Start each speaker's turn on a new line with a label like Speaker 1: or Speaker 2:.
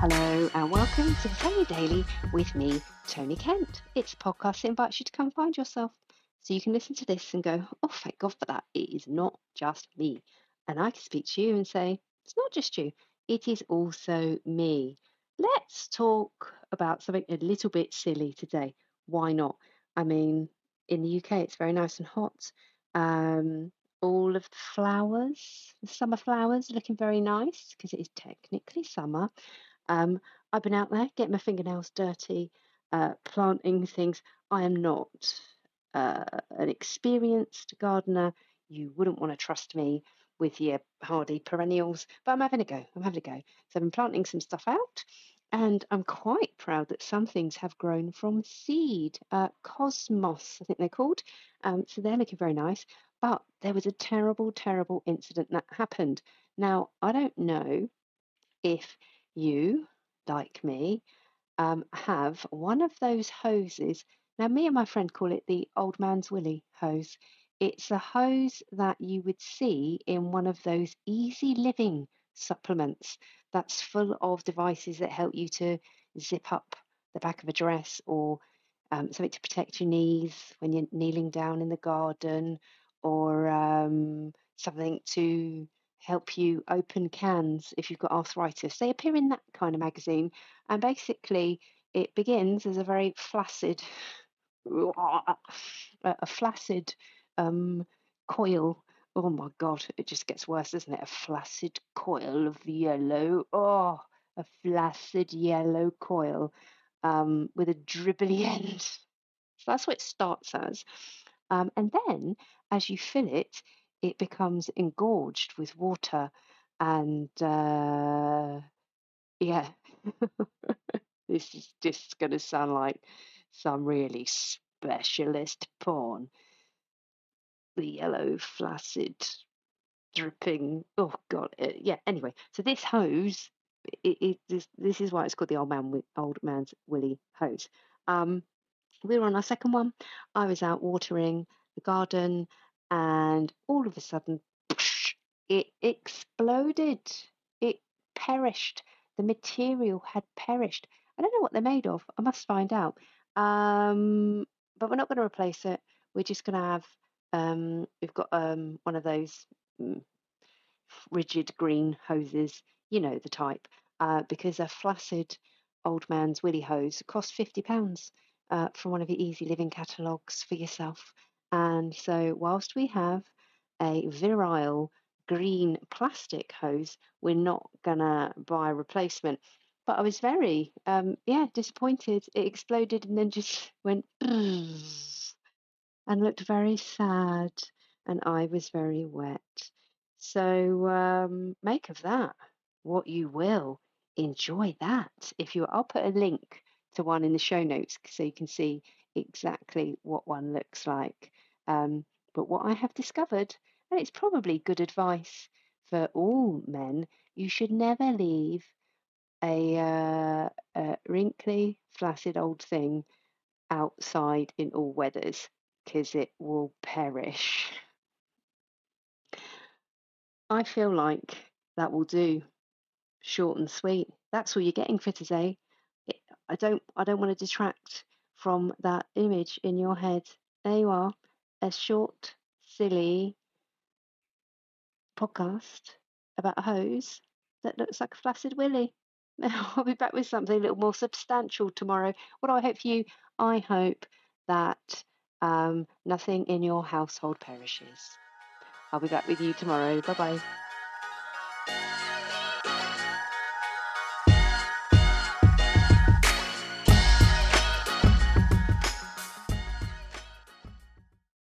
Speaker 1: Hello and welcome to the Tony Daily with me, Tony Kent. It's a podcast that invites you to come find yourself so you can listen to this and go, oh, thank God for that. It is not just me. And I can speak to you and say, it's not just you, it is also me. Let's talk about something a little bit silly today. Why not? I mean, in the UK, it's very nice and hot. Um, all of the flowers, the summer flowers, looking very nice because it is technically summer. Um, I've been out there getting my fingernails dirty, uh, planting things. I am not uh, an experienced gardener. You wouldn't want to trust me with your hardy perennials, but I'm having a go. I'm having a go. So I've been planting some stuff out, and I'm quite proud that some things have grown from seed. Uh, Cosmos, I think they're called. Um, so they're looking very nice. But there was a terrible, terrible incident that happened. Now, I don't know if you, like me, um, have one of those hoses. Now, me and my friend call it the old man's willy hose. It's a hose that you would see in one of those easy living supplements that's full of devices that help you to zip up the back of a dress or um, something to protect your knees when you're kneeling down in the garden or um, something to help you open cans if you've got arthritis. They appear in that kind of magazine, and basically it begins as a very flaccid, a flaccid um, coil. Oh my god, it just gets worse, doesn't it? A flaccid coil of yellow. Oh, a flaccid yellow coil um, with a dribbly end. So that's what it starts as. Um, and then as you fill it, it becomes engorged with water. And uh, yeah, this is just going to sound like some really specialist porn. The yellow, flaccid, dripping. Oh God, uh, yeah. Anyway, so this hose, it, it, this, this is why it's called the old man, old man's willy hose. Um, we were on our second one. I was out watering the garden, and all of a sudden, it exploded. It perished. The material had perished. I don't know what they're made of. I must find out. Um, but we're not going to replace it. We're just going to have. Um, we've got um, one of those mm, rigid green hoses. You know the type. Uh, because a flaccid old man's willy hose costs fifty pounds uh, from one of the Easy Living catalogues for yourself. And so, whilst we have a virile green plastic hose, we're not gonna buy a replacement. But I was very, um, yeah, disappointed. It exploded and then just went and looked very sad, and I was very wet. So um, make of that what you will. Enjoy that. If you, I'll put a link to one in the show notes so you can see exactly what one looks like. Um, but what I have discovered, and it's probably good advice for all men, you should never leave a, uh, a wrinkly, flaccid old thing outside in all weathers because it will perish. I feel like that will do. Short and sweet. That's all you're getting for today. I don't I don't want to detract from that image in your head. There you are, a short, silly podcast about a hose that looks like a flaccid willy. I'll be back with something a little more substantial tomorrow. What do I hope for you? I hope that um, nothing in your household perishes. I'll be back with you tomorrow. Bye bye.